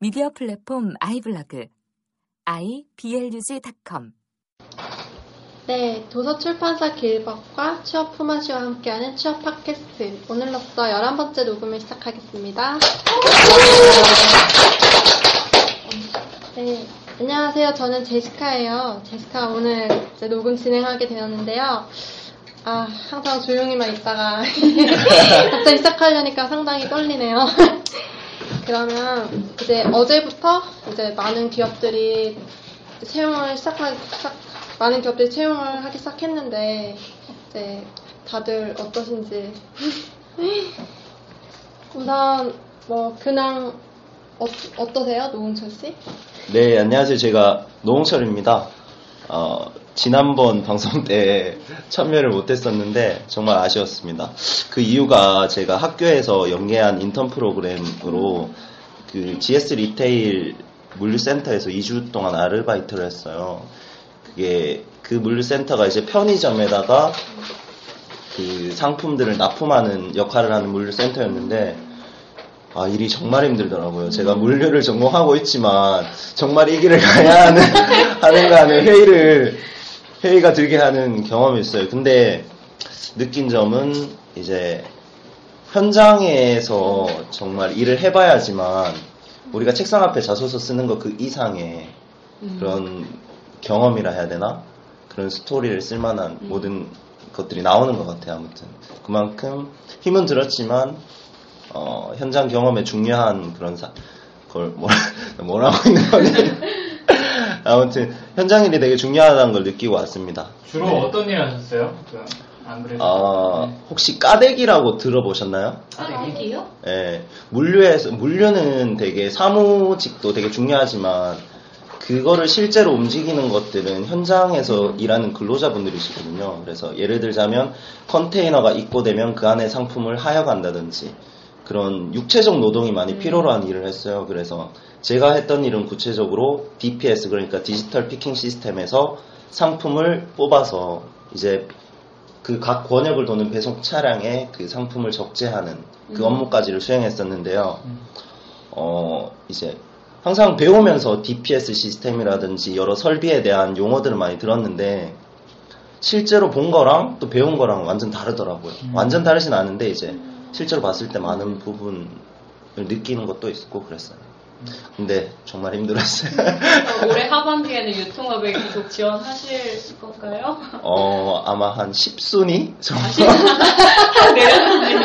미디어 플랫폼 아이블로그 iblog.com 네, 도서출판사 길법과 취업 품앗이와 함께하는 취업 팟캐스트 오늘로써 11번째 녹음을 시작하겠습니다. 네, 안녕하세요. 저는 제시카예요. 제시카 오늘 이제 녹음 진행하게 되었는데요. 아, 항상 조용히만 있다가 갑자기 시작하려니까 상당히 떨리네요. 그러면 이제 어제부터 이제 많은 기업들이 채용을 시작하, 시작, 많은 기업들이 채용을 하기 시작했는데 이제 다들 어떠신지 우선 뭐 근황 어, 어떠세요, 노홍철 씨? 네, 안녕하세요. 제가 노홍철입니다. 어, 지난번 방송 때 참여를 못했었는데 정말 아쉬웠습니다. 그 이유가 제가 학교에서 연계한 인턴 프로그램으로 그 GS 리테일 물류센터에서 2주 동안 아르바이트를 했어요. 그게 그 물류센터가 이제 편의점에다가 그 상품들을 납품하는 역할을 하는 물류센터였는데 아, 일이 정말 힘들더라고요. 제가 물류를 전공하고 있지만, 정말 이 길을 가야 하는, 하는 회의를, 회의가 들게 하는 경험이 있어요. 근데, 느낀 점은, 이제, 현장에서 정말 일을 해봐야지만, 우리가 책상 앞에 자소서 쓰는 것 그 이상의 그런 경험이라 해야 되나? 그런 스토리를 쓸만한 모든 것들이 나오는 것 같아요, 아무튼. 그만큼 힘은 들었지만, 어, 현장 경험에 중요한 그런 사, 그걸 뭐라, 뭐라고 있는 거니? 아무튼, 현장 일이 되게 중요하다는 걸 느끼고 왔습니다. 주로 네. 어떤 일 하셨어요? 그, 안 그래도. 아, 혹시 까대기라고 들어보셨나요? 아기요? 예, 물류에서, 물류는 되게 사무직도 되게 중요하지만, 그거를 실제로 움직이는 것들은 현장에서 일하는 근로자분들이시거든요. 그래서 예를 들자면 컨테이너가 입고되면 그 안에 상품을 하여 간다든지 그런 육체적 노동이 많이 필요로 한 일을 했어요. 그래서 제가 했던 일은 구체적으로 DPS 그러니까 디지털 피킹 시스템에서 상품을 뽑아서 이제 그 각 권역을 도는 배송 차량에 그 상품을 적재하는 그 업무까지를 수행했었는데요. 어, 이제 항상 배우면서 DPS 시스템이라든지 여러 설비에 대한 용어들을 많이 들었는데 실제로 본 거랑 또 배운 거랑 완전 다르더라고요. 완전 다르진 않은데 이제 실제로 봤을 때 많은 부분을 느끼는 것도 있고 그랬어요. 근데 정말 힘들었어요. 어, 올해 하반기에는 유통업에 계속 지원하실 건가요? 어, 아마 한 10순위 정도? 내려가네요.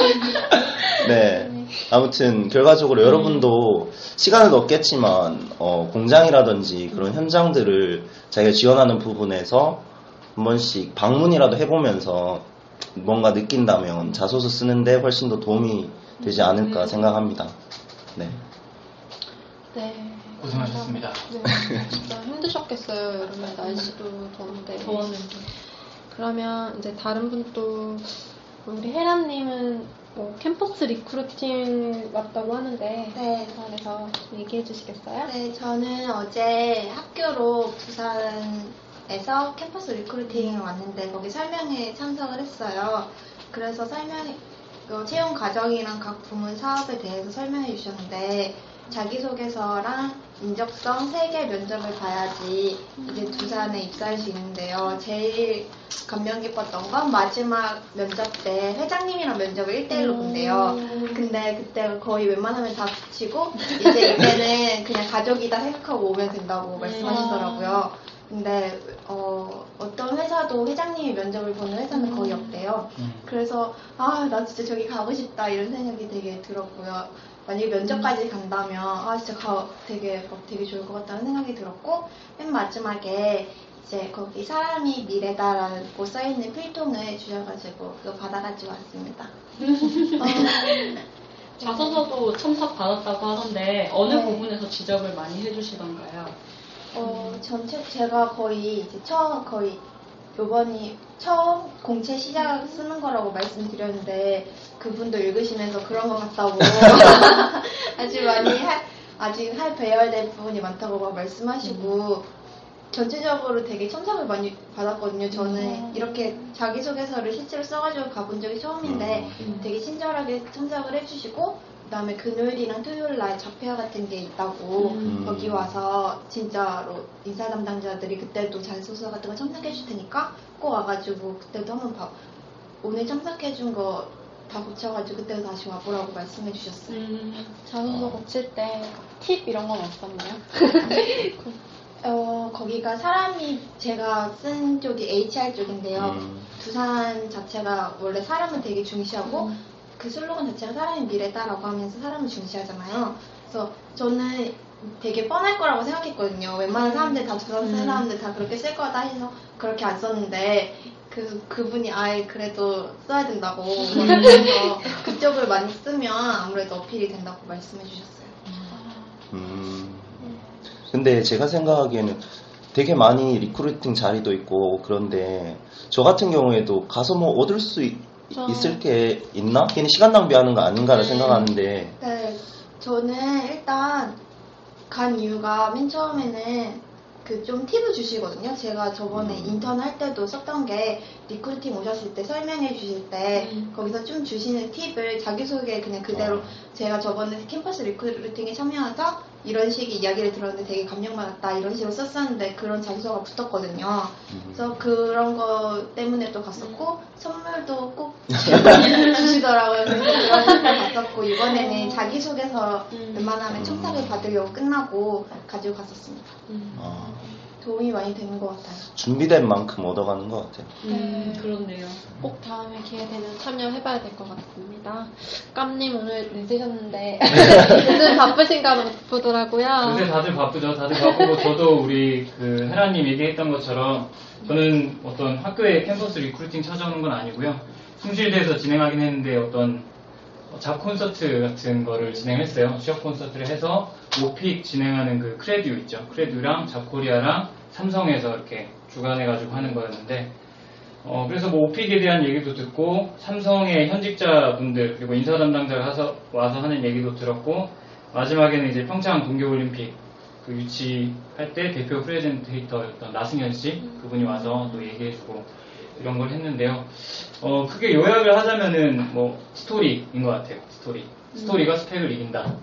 네. 아무튼 결과적으로 여러분도 시간은 없겠지만 어, 공장이라든지 그런 현장들을 자기가 지원하는 부분에서 한 번씩 방문이라도 해보면서 뭔가 느낀다면 자소서 쓰는데 훨씬 더 도움이 되지 않을까 생각합니다. 네. 네. 고생하셨습니다. 네, 진짜 힘드셨겠어요. 여름에 날씨도 더운데. 더웠는데. 그러면 이제 다른 분도 우리 혜란님은 뭐 캠퍼스 recruiting 왔다고 하는데 네. 그래서 얘기해 주시겠어요? 네, 저는 어제 학교로 두산에서 캠퍼스 recruiting을 왔는데 거기 설명회 참석을 했어요. 그래서 설명, 어, 채용 과정이랑 각 부문 사업에 대해서 설명해 주셨는데 자기소개서랑 인적성 세개 면접을 봐야지 이제 두산에 입사할 수 있는데요. 제일 감명 깊었던 건 마지막 면접 때 회장님이랑 면접을 1대1로 본대요. 근데 그때 거의 웬만하면 다 붙이고 이제 이때는 그냥 가족이다 생각하고 오면 된다고 말씀하시더라고요. 근데 어, 어떤 회사도 회장님이 면접을 보는 회사는 거의 없대요. 그래서 아 나 진짜 저기 가고 싶다 이런 생각이 되게 들었고요. 만약에 면접까지 간다면 아 진짜 가, 되게 막 되게 좋을 것 같다는 생각이 들었고 맨 마지막에 이제 거기 사람이 미래다라고 써있는 필통을 주셔가지고 그거 받아가지고 왔습니다. 어, 자서서도 첨삭 받았다고 하던데 어느 네. 부분에서 지적을 많이 해주시던가요? 어, 전체 제가 거의 이제 처음 거의 요번이 처음 공채 시작 쓰는 거라고 말씀드렸는데 그분도 읽으시면서 그런 것 같다고 아주 많이 할 아직 할 배워야 될 부분이 많다고 막 말씀하시고 전체적으로 되게 첨삭을 많이 받았거든요. 저는 이렇게 자기소개서를 실제로 써가지고 가본 적이 처음인데 되게 친절하게 첨삭을 해주시고 그다음에 금요일이랑 토요일 날 자폐화 같은 게 있다고 음. 거기 와서 진짜로 인사 담당자들이 그때도 자소서 같은 거 첨삭해 줄 테니까 꼭 와가지고 그때도 한번 봐 오늘 첨삭해 준 거 다 고쳐가지고 그때 다시 와보라고 말씀해 주셨어요. 음, 자소서 고칠 때 팁 이런 건 없었나요? 어 거기가 사람이 제가 쓴 쪽이 HR 쪽인데요. 음. 두산 자체가 원래 사람을 되게 중시하고 그 슬로건 자체가 사람의 미래다라고 하면서 사람을 중시하잖아요. 그래서 저는 되게 뻔할 거라고 생각했거든요. 웬만한 사람들 다 두산 쓰는 사람들 다 그렇게 쓸 거다 해서 그렇게 안 썼는데 그 그분이 아예 그래도 써야 된다고 그래서 그쪽을 많이 쓰면 아무래도 어필이 된다고 말씀해 주셨어요. 음. 근데 제가 생각하기에는 되게 많이 recruiting 자리도 있고 그런데 저 같은 경우에도 가서 뭐 얻을 수 있, 을 게 있나? 괜히 시간 낭비하는 거 아닌가를 생각하는데 네, 저는 일단 간 이유가 맨 처음에는 그 좀 팁을 주시거든요. 제가 저번에 음. 인턴 할 때도 썼던 게 recruiting 오셨을 때 설명해 주실 때 음. 거기서 좀 주시는 팁을 자기소개 그냥 그대로 어. 제가 저번에 캠퍼스 recruiting에 참여해서 이런 식의 이야기를 들었는데 되게 감명받았다 이런 식으로 썼었는데 그런 자기소개가 붙었거든요. 음. 그래서 그런 거 때문에 또 갔었고 선물도 꼭 주시더라고요. 그래서 그런 거 갔었고 이번에는 자기소개서 웬만하면 첨삭을 받으려고 끝나고 가지고 갔었습니다. 어, 도움이 많이 되는 것 같아요. 준비된 만큼 얻어가는 것 같아요. 음, 네. 그렇네요. 꼭 다음에 기회 되면 참여해봐야 될 것 같습니다. 깜님 오늘 늦으셨는데 요즘 바쁘신가 보더라고요. 요새 다들 바쁘죠. 다들 바쁘고 저도 우리 그 혜란님 얘기했던 것처럼 저는 어떤 학교에 캠퍼스 recruiting 찾아오는 건 아니고요. 숭실대에서 진행하긴 했는데 어떤 job 콘서트 같은 거를 진행했어요. 취업 콘서트를 해서 오픽 진행하는 그 크레듀 있죠. 크레듀랑 잡코리아랑 삼성에서 이렇게 주관해가지고 하는 거였는데 어, 그래서 뭐 오픽에 대한 얘기도 듣고 삼성의 현직자분들 그리고 인사 담당자가 와서, 와서 하는 얘기도 들었고 마지막에는 이제 평창 동계올림픽 그 유치할 때 대표 presentator였던 나승연 씨 그분이 와서 또 얘기해주고 이런 걸 했는데요. 어, 크게 요약을 하자면은 뭐 스토리인 것 같아요. 스토리. 스토리가 스펙을 이긴다.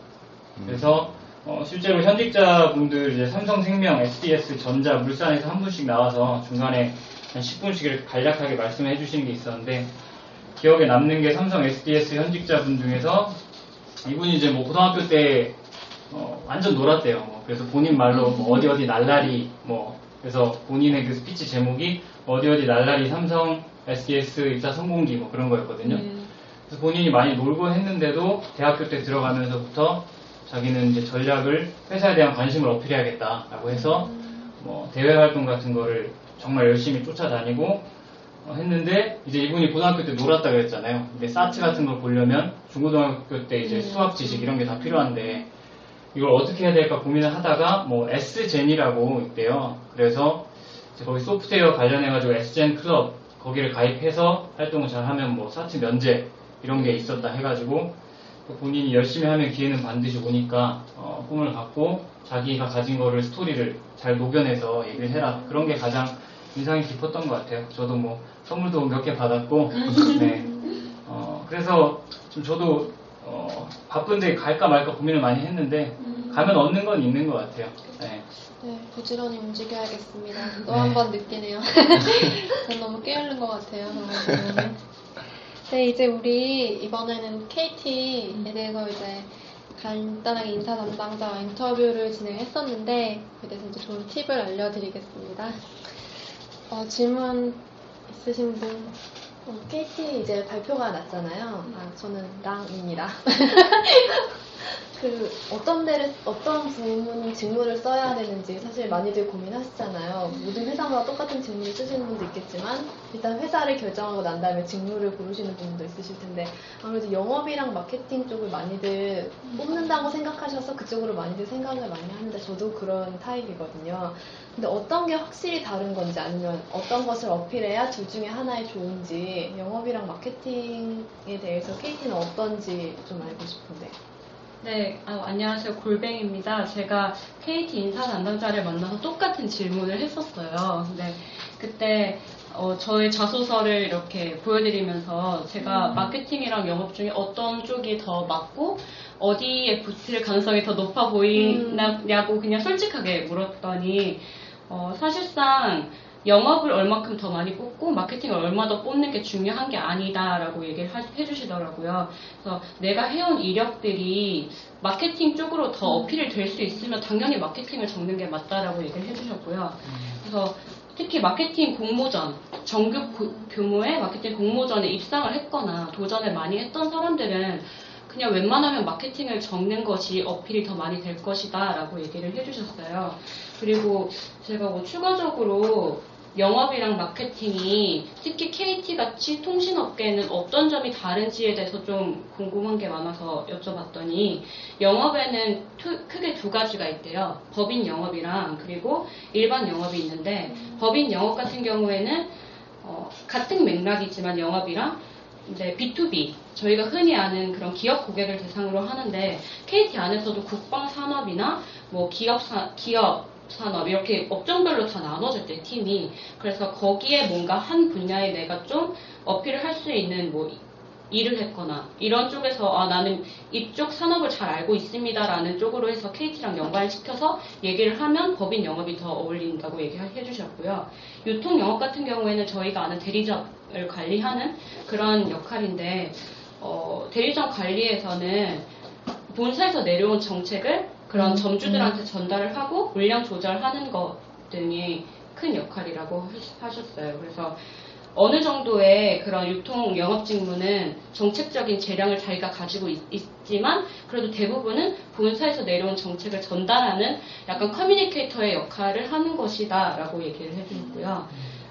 그래서 어, 실제로 현직자분들 이제 삼성생명, SDS, 전자, 물산에서 한 분씩 나와서 중간에 한 10분씩 이렇게 간략하게 말씀해 주시는 게 있었는데 기억에 남는 게 삼성 SDS 현직자분 중에서 이분이 이제 뭐 고등학교 때 어, 완전 놀았대요. 뭐 그래서 본인 말로 뭐 어디 어디 날라리 뭐 그래서 본인의 그 스피치 제목이 어디 어디 날라리 삼성 SDS 입사 성공기 뭐 그런 거였거든요. 그래서 본인이 많이 놀고 했는데도 대학교 때 들어가면서부터 자기는 이제 전략을 회사에 대한 관심을 어필해야겠다라고 해서 뭐 대외 활동 같은 거를 정말 열심히 쫓아다니고 어, 했는데 이제 이분이 고등학교 때 놀았다 그랬잖아요. 근데 사트 같은 걸 보려면 중고등학교 때 이제 수학 지식 이런 게 다 필요한데 이걸 어떻게 해야 될까 고민을 하다가 뭐 S젠이라고 있대요. 그래서 거기 소프트웨어 관련해가지고 S젠 클럽 거기를 가입해서 활동을 잘하면 뭐 사트 면제 이런 게 있었다 해가지고 또 본인이 열심히 하면 기회는 반드시 오니까 어, 꿈을 갖고 자기가 가진 거를 스토리를 잘 녹여내서 얘기를 해라 그런 게 가장 인상이 깊었던 것 같아요. 저도 뭐 선물도 몇 개 받았고 네. 어, 그래서 좀 저도 어, 바쁜데 갈까 말까 고민을 많이 했는데 가면 얻는 건 있는 것 같아요. 네. 네, 부지런히 움직여야겠습니다. 또 네. 한번 느끼네요. 전 너무 게으른 것 같아요. 네, 이제 우리 이번에는 KT에 대해서 이제 간단하게 인사 담당자와 인터뷰를 진행했었는데 그에 대해서 이제 좋은 팁을 알려드리겠습니다. 어, 질문 있으신 분? KT 이제 발표가 났잖아요. 아, 저는 랑입니다. 그 어떤 데를 어떤 질문 직무를 써야 되는지 사실 많이들 고민하시잖아요. 모든 회사마다 똑같은 직무를 쓰시는 분도 있겠지만 일단 회사를 결정하고 난 다음에 직무를 고르시는 분도 있으실 텐데 아무래도 영업이랑 마케팅 쪽을 많이들 뽑는다고 생각하셔서 그쪽으로 많이들 생각을 많이 하는데 저도 그런 타입이거든요. 근데 어떤 게 확실히 다른 건지 아니면 어떤 것을 어필해야 둘 중에 하나에 좋은지 영업이랑 마케팅에 대해서 KT는 어떤지 좀 알고 싶은데. 네, 아, 안녕하세요. 골뱅입니다. 제가 KT 인사 담당자를 만나서 똑같은 질문을 했었어요. 근데 그때 어, 저의 자소서를 이렇게 보여드리면서 제가 마케팅이랑 영업 중에 어떤 쪽이 더 맞고 어디에 붙을 가능성이 더 높아 보이냐고 그냥 솔직하게 물었더니 어, 사실상 영업을 얼마큼 더 많이 뽑고 마케팅을 얼마 더 뽑는 게 중요한 게 아니다라고 얘기를 하- 해주시더라고요. 그래서 내가 해온 이력들이 마케팅 쪽으로 더 어필이 될 수 있으면 당연히 마케팅을 적는 게 맞다라고 얘기를 해주셨고요. 그래서 특히 마케팅 공모전, 정규 고- 규모의 마케팅 공모전에 입상을 했거나 도전을 많이 했던 사람들은 그냥 웬만하면 마케팅을 적는 것이 어필이 더 많이 될 것이다 라고 얘기를 해주셨어요. 그리고 제가 뭐 추가적으로 영업이랑 마케팅이 특히 KT같이 통신업계는 어떤 점이 다른지에 대해서 좀 궁금한 게 많아서 여쭤봤더니 영업에는 투- 크게 두 가지가 있대요. 법인 영업이랑 그리고 일반 영업이 있는데 법인 영업 같은 경우에는 어, 같은 맥락이지만 영업이랑 이제 B2B 저희가 흔히 아는 그런 기업 고객을 대상으로 하는데 KT 안에서도 국방 산업이나 뭐 기업 사, 기업 산업 이렇게 업종별로 다 나눠질 때 팀이 그래서 거기에 뭔가 한 분야에 내가 좀 어필을 할 수 있는 뭐 일을 했거나 이런 쪽에서 아 나는 이쪽 산업을 잘 알고 있습니다라는 쪽으로 해서 KT랑 연관을 시켜서 얘기를 하면 법인 영업이 더 어울린다고 얘기해 주셨고요. 유통 영업 같은 경우에는 저희가 아는 대리점을 관리하는 그런 역할인데 어, 대리점 관리에서는 본사에서 내려온 정책을 그런 점주들한테 전달을 하고 물량 조절하는 것 등이 큰 역할이라고 하- 하셨어요. 그래서 어느 정도의 그런 유통 영업 직무는 정책적인 재량을 자기가 가지고 있, 지만 그래도 대부분은 본사에서 내려온 정책을 전달하는 약간 communicator의 역할을 하는 것이다라고 얘기를 해주셨고요.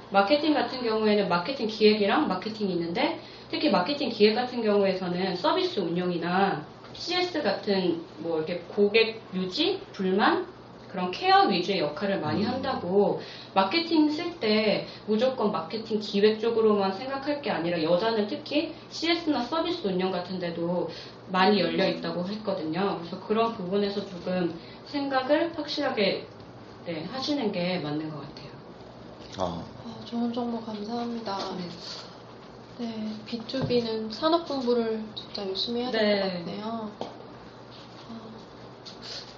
마케팅 같은 경우에는 마케팅 기획이랑 마케팅이 있는데 특히 마케팅 기획 같은 경우에서는 서비스 운영이나 CS 같은 뭐 이렇게 고객 유지, 불만 그런 케어 위주의 역할을 많이 한다고 마케팅 쓸 때 무조건 마케팅 기획 쪽으로만 생각할 게 아니라 여자는 특히 CS나 서비스 운영 같은 데도 많이 열려 있다고 했거든요. 그래서 그런 부분에서 조금 생각을 확실하게 네, 하시는 게 맞는 것 같아요. 아, 아, 좋은 정보 감사합니다. 네, B2B는 산업 공부를 진짜 열심히 해야 될것 네. 같네요. 아,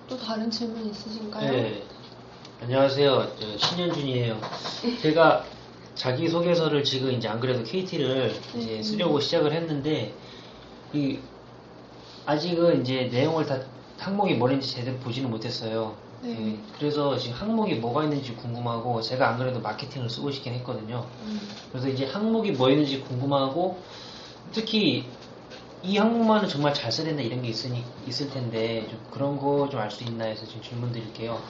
또 다른 질문 있으신가요? 네. 안녕하세요. 저 신현준이에요. 제가 자기소개서를 지금 이제 안 그래도 KT를 이제 네. 쓰려고 시작을 했는데, 이, 아직은 이제 내용을 다 항목이 뭐인지 제대로 보지는 못했어요. 네. 예, 그래서 지금 항목이 뭐가 있는지 궁금하고, 제가 안 그래도 마케팅을 쓰고 싶긴 했거든요. 음, 그래서 이제 항목이 뭐 있는지 궁금하고, 특히 이 항목만은 정말 잘 써야 된다 이런 게 있으니, 있을 텐데, 좀 그런 거 좀 알 수 있나 해서 지금 질문 드릴게요.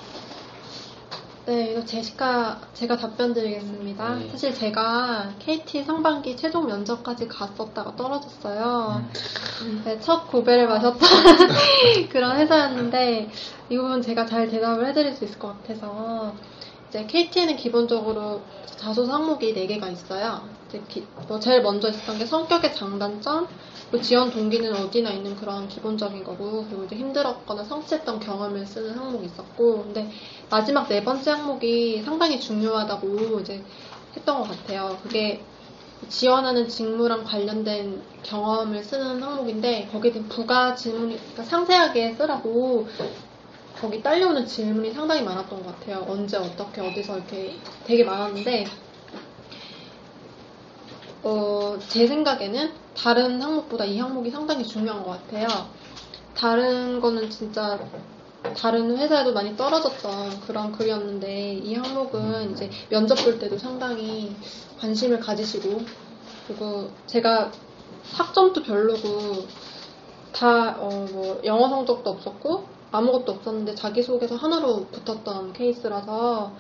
네, 이거 제시카 제가 답변 드리겠습니다. 네. 사실 제가 KT 상반기 최종 면접까지 갔었다가 떨어졌어요. 네, 첫 고배를 마셨던 그런 회사였는데 이 부분 제가 잘 대답을 해드릴 수 있을 것 같아서 이제 KT에는 기본적으로 자소서 항목이 4개가 있어요. 기- 뭐 제일 먼저 있었던 게 성격의 장단점, 그 지원 동기는 어디나 있는 그런 기본적인 거고, 그리고 이제 힘들었거나 성취했던 경험을 쓰는 항목이 있었고, 근데 마지막 네 번째 항목이 상당히 중요하다고 이제 했던 것 같아요. 그게 지원하는 직무랑 관련된 경험을 쓰는 항목인데 거기에 대한 부가 질문이 그러니까 상세하게 쓰라고 거기 딸려오는 질문이 상당히 많았던 것 같아요. 언제 어떻게 어디서 이렇게 되게 많았는데 어, 제 생각에는 다른 항목보다 이 항목이 상당히 중요한 것 같아요. 다른 거는 진짜 다른 회사에도 많이 떨어졌던 그런 글이었는데 이 항목은 이제 면접 볼 때도 상당히 관심을 가지시고 그리고 제가 학점도 별로고 다, 어, 뭐, 영어 성적도 없었고, 아무것도 없었는데 자기소개서 하나로 붙었던 케이스라서,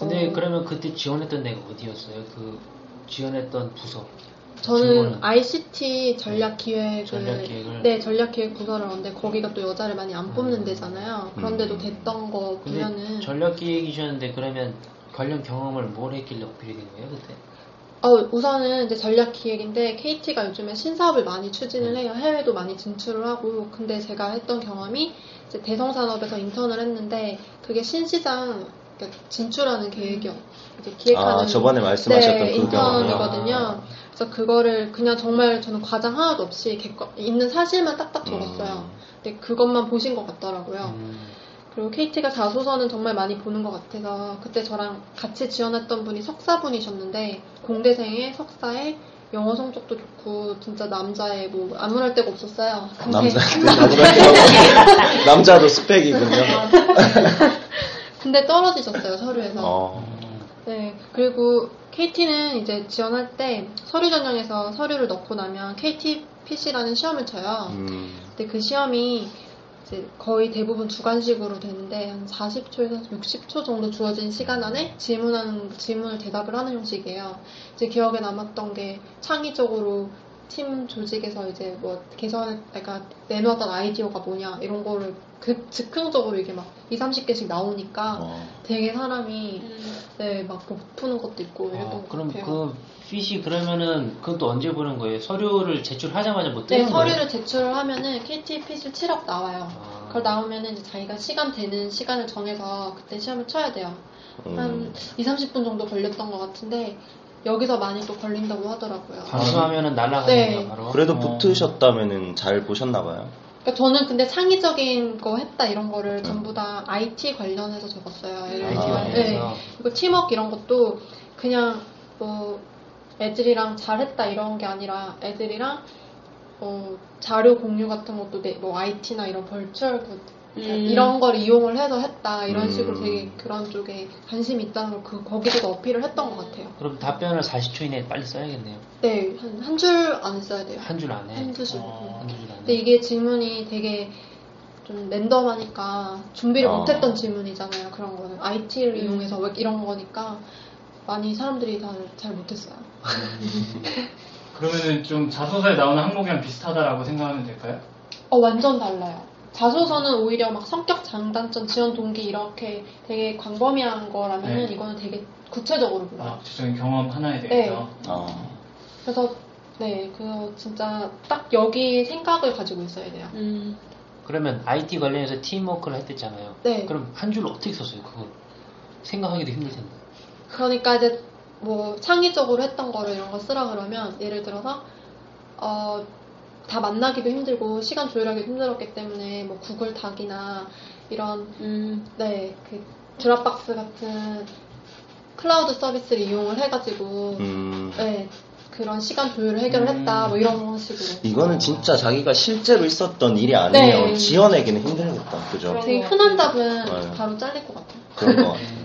근데 어. 그러면 그때 지원했던 데가 어디였어요? 그 지원했던 부서. 저는? ICT 전략 기획을, 전략 기획을? 네, 전략 기획 부서를 하는데, 거기가 또 여자를 많이 안 뽑는 데잖아요. 그런데도 음. 됐던 거 보면은, 전략 기획이셨는데 그러면 관련 경험을 뭘 했길래 어필이 된 거예요 그때? 어, 우선은 이제 전략 기획인데 KT가 요즘에 신사업을 많이 추진을 해요. 해외도 많이 진출을 하고. 근데 제가 했던 경험이 이제 대성 산업에서 인턴을 했는데 그게 신시장 진출하는 계획이요. 이제 기획하는 아, 저번에 말씀하셨던 네, 그. 인턴이거든요. 그래서 그거를 그냥 정말 저는 과장 하나도 없이 객관, 있는 사실만 딱딱 적었어요. 음. 근데 그것만 보신 것 같더라고요. 음, 그리고 KT가 자소서는 정말 많이 보는 것 같아서 그때 저랑 같이 지원했던 분이 석사분이셨는데 공대생의 석사에 영어 성적도 좋고 진짜 남자애 뭐 아무럴 데가 없었어요. 남자, 남자도 스펙이군요. 근데 떨어지셨어요 서류에서. 어, 네 그리고 KT는 이제 지원할 때 서류 전형에서 서류를 넣고 나면 KT PC라는 시험을 쳐요. 음, 근데 그 시험이 이제 거의 대부분 주관식으로 되는데 한 40초에서 60초 정도 주어진 시간 안에 질문하는 질문을 대답을 하는 형식이에요. 이제 기억에 남았던 게 창의적으로 팀 조직에서 이제 뭐 개선, 그러니까 내놓았던 아이디어가 뭐냐 이런 거를 그 즉흥적으로 이게 막 2, 30개씩 나오니까 어. 되게 사람이 네, 막못 푸는 것도 있고 이랬던 어, 것 그럼 같아요. 그 핏이 그러면은 그건 또 언제 보는 거예요? 서류를 제출하자마자 못 네, 뜨는 거예요? 서류를 제출을 하면은 KT 피실 7억 나와요. 아, 그걸 나오면은 이제 자기가 시간 되는 시간을 정해서 그때 시험을 쳐야 돼요. 한 음. 2, 30분 정도 걸렸던 것 같은데 여기서 많이 또 걸린다고 하더라고요. 방수하면은 날아가는 네. 거야 바로. 그래도 어. 붙으셨다면은 잘 보셨나 봐요. 그러니까 저는 근데 창의적인 거 했다 이런 거를 전부 다 IT 관련해서 적었어요. IT. 아, 네. 관련해서. 그리고 팀워크 이런 것도 그냥 뭐 애들이랑 잘했다 이런 게 아니라 애들이랑 어, 자료 공유 같은 것도 내- 뭐 IT나 이런 벌추얼 그 이런 걸 이용을 해서 했다 이런 음. 식으로 되게 그런 쪽에 관심이 있다는 걸 그 거기서 어필을 했던 것 같아요. 그럼 답변을 40초 이내에 빨리 써야겠네요. 네, 한 한 줄안 써야 돼요. 한 줄 안에. 한두 줄. 어, 한두 줄 안에. 근데 이게 질문이 되게 좀 랜덤하니까 준비를 어. 못했던 질문이잖아요. 그런 거는 IT를 이용해서 왜 이런 거니까 많이 사람들이 다 잘 못했어요. 그러면은 좀 자소서에 나오는 항목이랑 비슷하다라고 생각하면 될까요? 어 완전 달라요. 자소서는 오히려 막 성격 장단점, 지원 동기 이렇게 되게 광범위한 거라면은 네. 이거는 되게 구체적으로 물어요. 아, 구체적인 경험 하나에 대해서. 어. 그래서 네, 그 진짜 딱 여기 생각을 가지고 있어야 돼요. 그러면 IT 관련해서 팀워크를 했댔잖아요. 네. 그럼 한 줄 어떻게 썼어요? 그거 생각하기도 힘들 텐데. 그러니까 이제 뭐 창의적으로 했던 거를 이런 거 쓰라 그러면 예를 들어서 어, 다 만나기도 힘들고 시간 조율하기도 힘들었기 때문에 뭐 구글 닥이나 이런 네그 드랍박스 같은 클라우드 서비스를 이용을 해가지고 음. 네 그런 시간 조율을 해결을 했다 뭐 이런 식으로 이거는 진짜 자기가 실제로 있었던 일이 아니면 네. 지어내기는 힘들겠다. 그죠? 되게 흔한 답은 네. 바로 잘릴 것 같아요. 그런 거 같아요.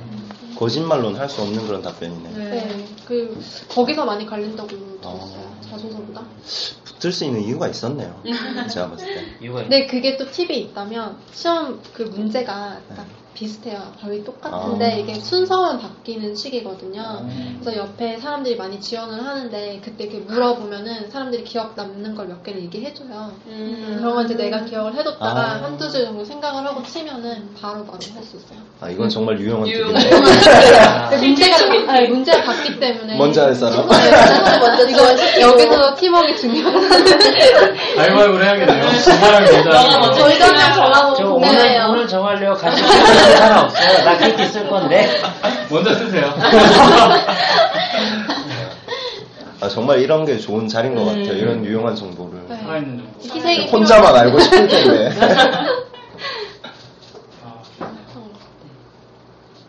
거짓말로는 할 수 없는 그런 답변이네. 네, 그 거기서 많이 갈린다고 들었어요. 어. 자소서보다. 붙을 수 있는 이유가 있었네요. 제가 봤을 때. 이유가 근데 그게 또 팁이 있다면 시험 그 문제가 딱 비슷해요. 거의 똑같은데 아. 이게 순서만 바뀌는 시기거든요. 음. 그래서 옆에 사람들이 많이 지원을 하는데 그때 이렇게 물어보면은 사람들이 기억 남는 걸 몇 개를 얘기해줘요. 그런 건 이제 내가 기억을 해뒀다가 아. 한두 줄 정도 생각을 하고 치면은 바로 바로 할 수 있어요. 아, 이건 정말 유용한 유용한 팁이네. 문제가, 아니, 문제가 같기 때문에. 먼저 할 사람? 네, 먼저 이거 여기서 팀워크 중요하다. 가위바위보를 해야겠네요. 두 사람이 먼저 하는 거. 절단을 정하고 저 오늘, 정하려고 같이 쓸 사람 없어요. 나 KT 쓸 건데. 먼저 쓰세요. 아, 정말 이런 게 좋은 자리인 것 같아요. 이런 유용한 정보를. 네. 살아있는 정보. 희생이 혼자만 알고 싶을 텐데. 아,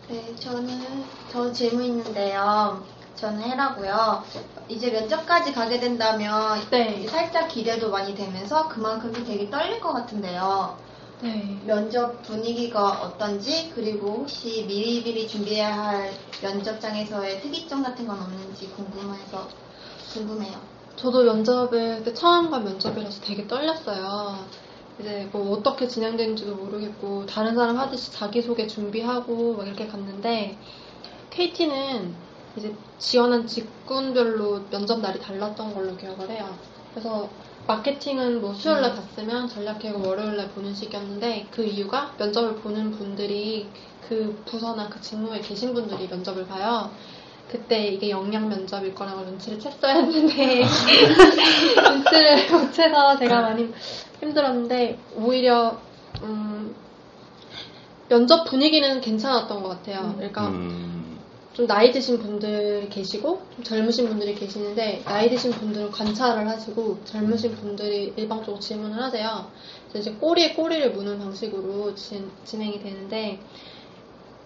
네, 저는 저 질문 있는데요. 저는 해라고요. 이제 면접까지 가게 된다면 네. 살짝 기대도 많이 되면서 그만큼 되게 떨릴 것 같은데요. 네. 면접 분위기가 어떤지 그리고 혹시 미리미리 준비해야 할 면접장에서의 특이점 같은 건 없는지 궁금해서 궁금해요. 저도 면접을 그때 처음 간 면접이라서 되게 떨렸어요. 이제 뭐 어떻게 진행되는지도 모르겠고 다른 사람 하듯이 자기소개 준비하고 막 이렇게 갔는데 KT는 이제 지원한 직군별로 면접 날이 달랐던 걸로 기억을 해요. 그래서 마케팅은 뭐 수요일날 봤으면 전략계획은 월요일날 보는 식이었는데 그 이유가 면접을 보는 분들이 그 부서나 그 직무에 계신 분들이 면접을 봐요. 그때 이게 영양 면접일 거라고 눈치를 챘어야 했는데 눈치를 못 채서 제가 많이 힘들었는데 오히려 음, 면접 분위기는 괜찮았던 것 같아요. 그러니까 음, 좀 나이 드신 분들이 계시고 좀 젊으신 분들이 계시는데 나이 드신 분들은 관찰을 하시고 젊으신 분들이 일방적으로 질문을 하세요. 그래서 이제 꼬리에 꼬리를 무는 방식으로 진, 진행이 되는데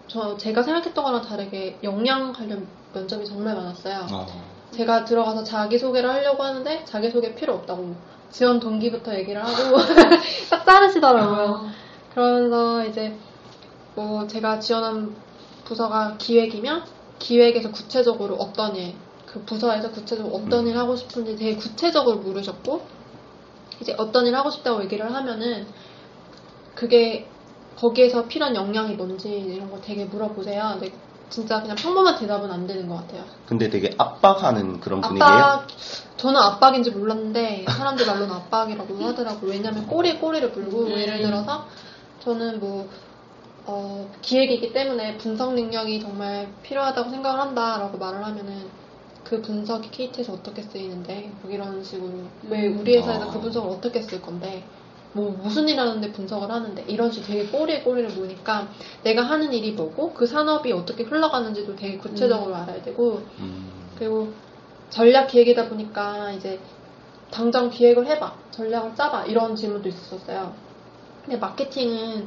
저 제가 생각했던 거랑 다르게 역량 관련 면접이 정말 많았어요. 어, 제가 들어가서 자기소개를 하려고 하는데 자기소개 필요 없다고 지원 동기부터 얘기를 하고 딱 자르시더라고요. 그러면서 이제 뭐 제가 지원한 부서가 기획이면 기획에서 구체적으로 어떤 일, 그 부서에서 구체적으로 어떤 일 하고 싶은지 되게 구체적으로 물으셨고 이제 어떤 일 하고 싶다고 얘기를 하면은 그게 거기에서 필요한 역량이 뭔지 이런 거 되게 물어보세요. 근데 진짜 그냥 평범한 대답은 안 되는 것 같아요. 근데 되게 압박하는 그런 분위기예요? 압박, 저는 압박인지 몰랐는데 사람들 말로는 압박이라고 하더라고요. 왜냐면 꼬리에 꼬리를 물고 음. 예를 들어서 저는 뭐 어, 기획이기 때문에 분석 능력이 정말 필요하다고 생각을 한다라고 말을 하면은 그 분석이 KT에서 어떻게 쓰이는데 뭐 이런 식으로 왜 우리 회사에서 아. 그 분석을 어떻게 쓸 건데 뭐 무슨 일 하는데 분석을 하는데 이런 식으로 되게 꼬리에 꼬리를 무니까 내가 하는 일이 뭐고 그 산업이 어떻게 흘러가는지도 되게 구체적으로 알아야 되고 음, 그리고 전략 기획이다 보니까 이제 당장 기획을 해봐, 전략을 짜봐 이런 질문도 있었어요. 근데 마케팅은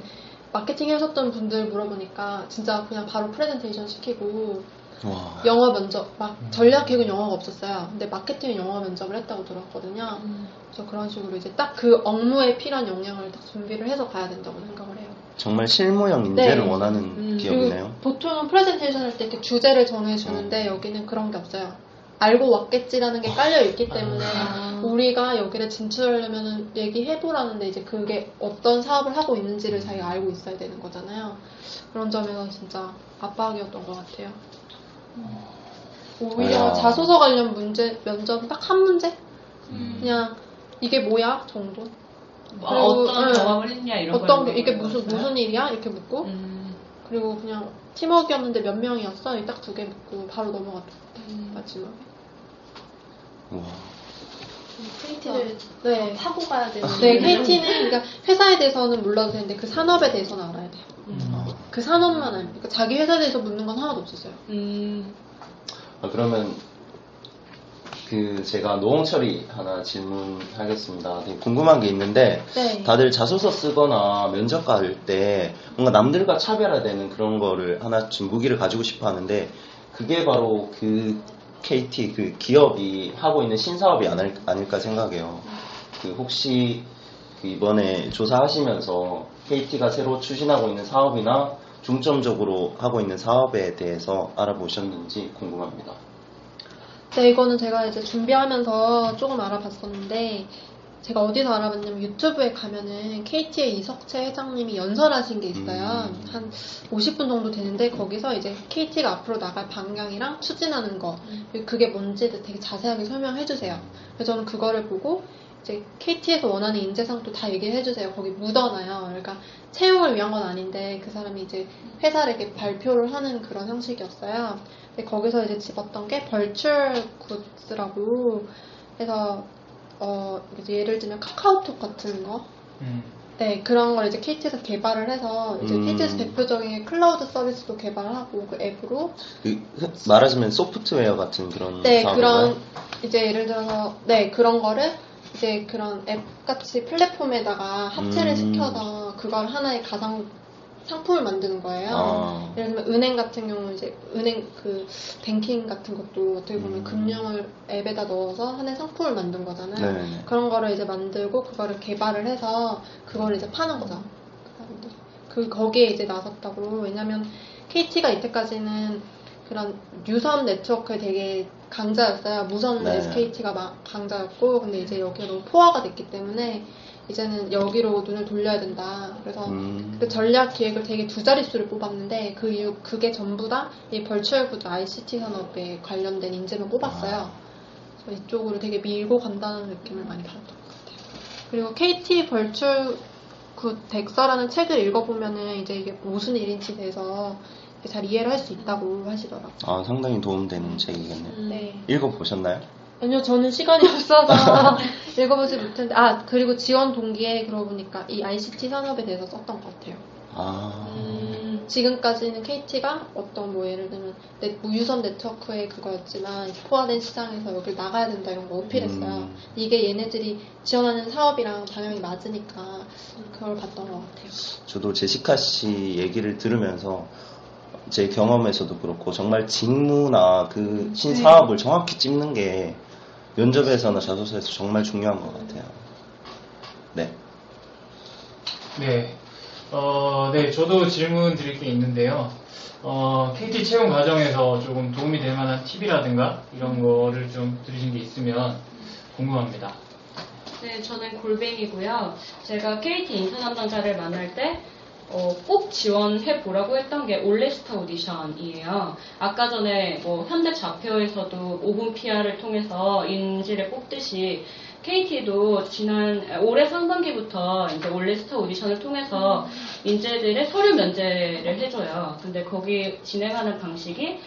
마케팅 하셨던 분들 물어보니까 진짜 그냥 바로 프레젠테이션 시키고 와. 영어 면접 막 전략 기획은 영어가 없었어요. 근데 마케팅은 영어 면접을 했다고 들었거든요. 그래서 그런 식으로 이제 딱 그 업무에 필요한 역량을 딱 준비를 해서 가야 된다고 생각을 해요. 정말 실무형 인재를 네. 원하는 음. 기업이네요. 보통은 프레젠테이션 할 때 이렇게 주제를 정해주는데 여기는 그런 게 없어요. 알고 왔겠지라는 게 깔려 있기 때문에 우리가 여기를 진출하려면 얘기해보라는데 이제 그게 어떤 사업을 하고 있는지를 자기가 알고 있어야 되는 거잖아요. 그런 점에서 진짜 압박이었던 것 같아요. 오히려 아. 자소서 관련 문제, 면접 딱 한 문제? 그냥 이게 뭐야? 정도? 뭐 그리고, 어떤 응. 경험을 했냐 이런 거 어떤 게, 이게 무슨, 거였어요? 무슨 일이야? 이렇게 묻고 음. 그리고 그냥 팀워크였는데 몇 명이었어? 딱두 개 묻고 바로 넘어갔다. 음. 마지막에. 와. KT를 네. 파고 가야 되는. 네, KT는 그러니까 회사에 대해서는 몰라도 되는데 그 산업에 대해서는 알아야 돼요. 음. 그 산업만 알면. 그러니까 자기 회사에 대해서 묻는 건 하나도 없었어요. 음. 아, 그러면 그 제가 노홍 처리 하나 질문하겠습니다. 되게 궁금한 게 있는데 네. 다들 자소서 쓰거나 면접 갈 때 뭔가 남들과 차별화되는 그런 거를 하나 좀 무기를 가지고 싶어 하는데 그게 바로 그 KT 그 기업이 하고 있는 신사업이 아닐, 아닐까 생각해요. 그 혹시 그 이번에 조사하시면서 KT가 새로 추진하고 있는 사업이나 중점적으로 하고 있는 사업에 대해서 알아보셨는지 궁금합니다. 네, 이거는 제가 이제 준비하면서 조금 알아봤었는데, 제가 어디서 알아봤냐면 유튜브에 가면은 KT의 이석채 회장님이 연설하신 게 있어요. 음. 한 50분 정도 되는데, 거기서 이제 KT가 앞으로 나갈 방향이랑 추진하는 거, 그리고 그게 뭔지 되게 자세하게 설명해 주세요. 그래서 저는 그거를 보고, 이제 KT에서 원하는 인재상도 다 얘기를 해주세요. 거기 묻어놔요. 그러니까 채용을 위한 건 아닌데 그 사람이 이제 회사를 이렇게 발표를 하는 그런 형식이었어요. 근데 거기서 이제 집었던 게 벌출 굿즈라고 해서 어 이제 예를 들면 카카오톡 같은 거, 음. 네 그런 걸 이제 KT에서 개발을 해서 이제 음. KT에서 대표적인 클라우드 서비스도 개발하고 그 앱으로 그, 말하자면 소프트웨어 같은 그런 네? 그런 이제 예를 들어서 네 그런 거를 이제 그런 앱 같이 플랫폼에다가 합체를 음. 시켜서 그걸 하나의 가상 상품을 만드는 거예요. 아. 예를 들면 은행 같은 경우는 이제 은행 그 뱅킹 같은 것도 어떻게 보면 음. 금융을 앱에다 넣어서 하나의 상품을 만든 거잖아요. 네. 그런 거를 이제 만들고 그거를 개발을 해서 그거를 이제 파는 거죠. 그. 그 거기에 이제 나섰다고 왜냐면 KT가 이때까지는 그런 유선 네트워크에 되게 강자였어요. 무선 네. SKT가 막 강자였고, 근데 이제 여기로 포화가 됐기 때문에 이제는 여기로 눈을 돌려야 된다. 그래서 음. 그 전략 기획을 되게 두 자릿수를 뽑았는데 그 이유 그게 전부 다 이 벌추얼 구조 ICT 산업에 관련된 인재만 뽑았어요. 그래서 이쪽으로 되게 밀고 간다는 느낌을 많이 받았던 것 같아요. 그리고 KT 벌추얼 그 덱서라는 책을 읽어보면은 이제 이게 무슨 일인지 대해서 잘 이해를 할 수 있다고 하시더라고요. 아, 상당히 도움되는 책이겠네요. 네. 읽어보셨나요? 아니요, 저는 시간이 없어서 읽어보지 못했는데, 아, 그리고 지원 동기에 그러고 보니까 이 ICT 산업에 대해서 썼던 것 같아요. 아, 지금까지는 KT가 어떤 뭐 예를 들면 넷, 무유선 네트워크의 그거였지만 포화된 시장에서 여길 나가야 된다 이런 거 어필했어요. 음. 이게 얘네들이 지원하는 사업이랑 방향이 맞으니까 그걸 봤던 것 같아요. 저도 제시카 씨 얘기를 들으면서 제 경험에서도 그렇고 정말 직무나 그 신사업을 정확히 찝는 게 면접에서나 자소서에서 정말 중요한 것 같아요. 네. 네. 어, 네, 저도 질문 드릴 게 있는데요. 어, KT 채용 과정에서 조금 도움이 될 만한 팁이라든가 이런 거를 좀 들으신 게 있으면 궁금합니다. 네, 저는 골뱅이고요. 제가 KT 인사 담당자를 만날 때, 어, 꼭 지원해 보라고 했던 게 올레스타 오디션이에요. 아까 전에 뭐 현대 자표에서도 5분 PR을 통해서 인지를 뽑듯이 KT도 지난 올해 상반기부터 이제 올레스타 오디션을 통해서 인재들의 서류 면제를 해줘요. 근데 거기 진행하는 방식이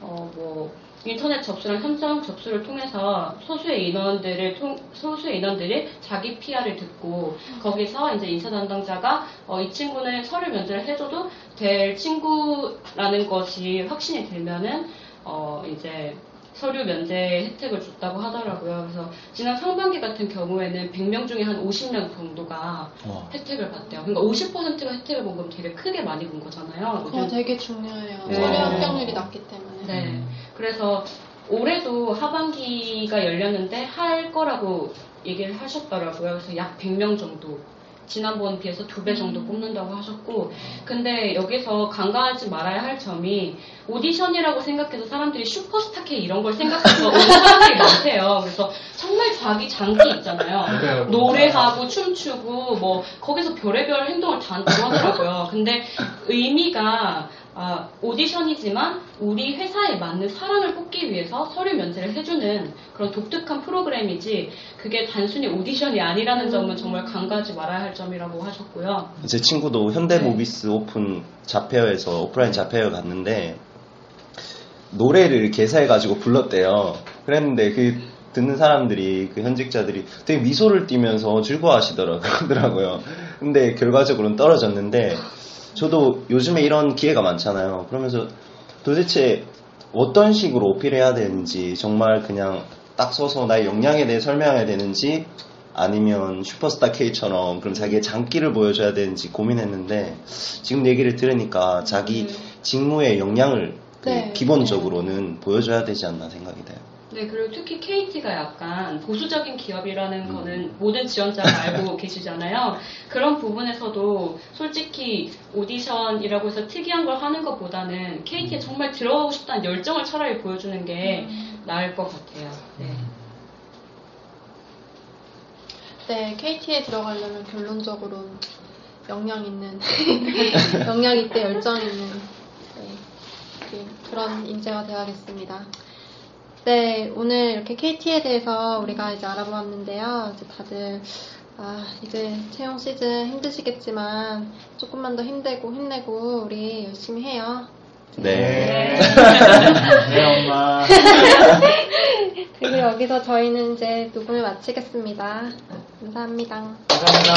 어, 뭐, 인터넷 접수랑 현장 접수를 통해서 소수의 인원들을 통, 소수의 인원들이 자기 PR을 듣고 거기서 이제 인사 담당자가 어, 이 친구는 서류 면제를 해줘도 될 친구라는 것이 확신이 들면은 어, 이제 서류 면제 혜택을 줬다고 하더라고요. 그래서 지난 상반기 같은 경우에는 100명 중에 한 50명 정도가 와. 혜택을 받대요. 그러니까 50%가 혜택을 본 거면 되게 크게 많이 본 거잖아요. 그거 요즘 되게 중요해요. 네. 서류 합격률이 낮기 때문에. 네. 그래서 올해도 하반기가 열렸는데 할 거라고 얘기를 하셨더라고요. 그래서 약 100명 정도. 지난번 비해서 두 배 정도 뽑는다고 하셨고, 근데 여기서 간과하지 말아야 할 점이 오디션이라고 생각해서 사람들이 슈퍼스타 K 이런 걸 생각해서 오는 사람들이 많대요. 그래서 정말 자기 장기 있잖아요. 노래하고 춤추고 뭐 거기서 별의별 행동을 다 하더라고요. 근데 의미가 아, 오디션이지만 우리 회사에 맞는 사람을 뽑기 위해서 서류 면제를 해주는 그런 독특한 프로그램이지 그게 단순히 오디션이 아니라는 점은 정말 간과하지 말아야 할 점이라고 하셨고요. 제 친구도 현대모비스 오픈 자페어에서 오프라인 자페어 갔는데 노래를 개사해가지고 불렀대요. 그랬는데 그 듣는 사람들이 그 현직자들이 되게 미소를 띠면서 즐거워하시더라고요. 근데 결과적으로는 떨어졌는데 저도 요즘에 이런 기회가 많잖아요. 그러면서 도대체 어떤 식으로 어필해야 되는지 정말 그냥 딱 써서 나의 역량에 대해 설명해야 되는지 아니면 슈퍼스타 K처럼 그럼 자기의 장기를 보여줘야 되는지 고민했는데 지금 얘기를 들으니까 자기 직무의 역량을 그 네. 기본적으로는 보여줘야 되지 않나 생각이 돼요. 네, 그리고 특히 KT가 약간 보수적인 기업이라는 거는 모든 지원자가 알고 계시잖아요. 그런 부분에서도 솔직히 오디션이라고 해서 특이한 걸 하는 것보다는 KT에 정말 들어가고 싶다는 열정을 차라리 보여주는 게 나을 것 같아요. 네. 네, KT에 들어가려면 결론적으로 역량 있는, 역량 있대 열정 있는 네, 그- 그런 인재가 되어야겠습니다. 네, 오늘 이렇게 KT에 대해서 우리가 이제 알아보았는데요. 이제 다들 아, 이제 채용 시즌 힘드시겠지만 조금만 더 힘내고 힘내고 우리 열심히 해요. 네. 네, 엄마. 그리고 여기서 저희는 이제 녹음을 마치겠습니다. 감사합니다. 감사합니다.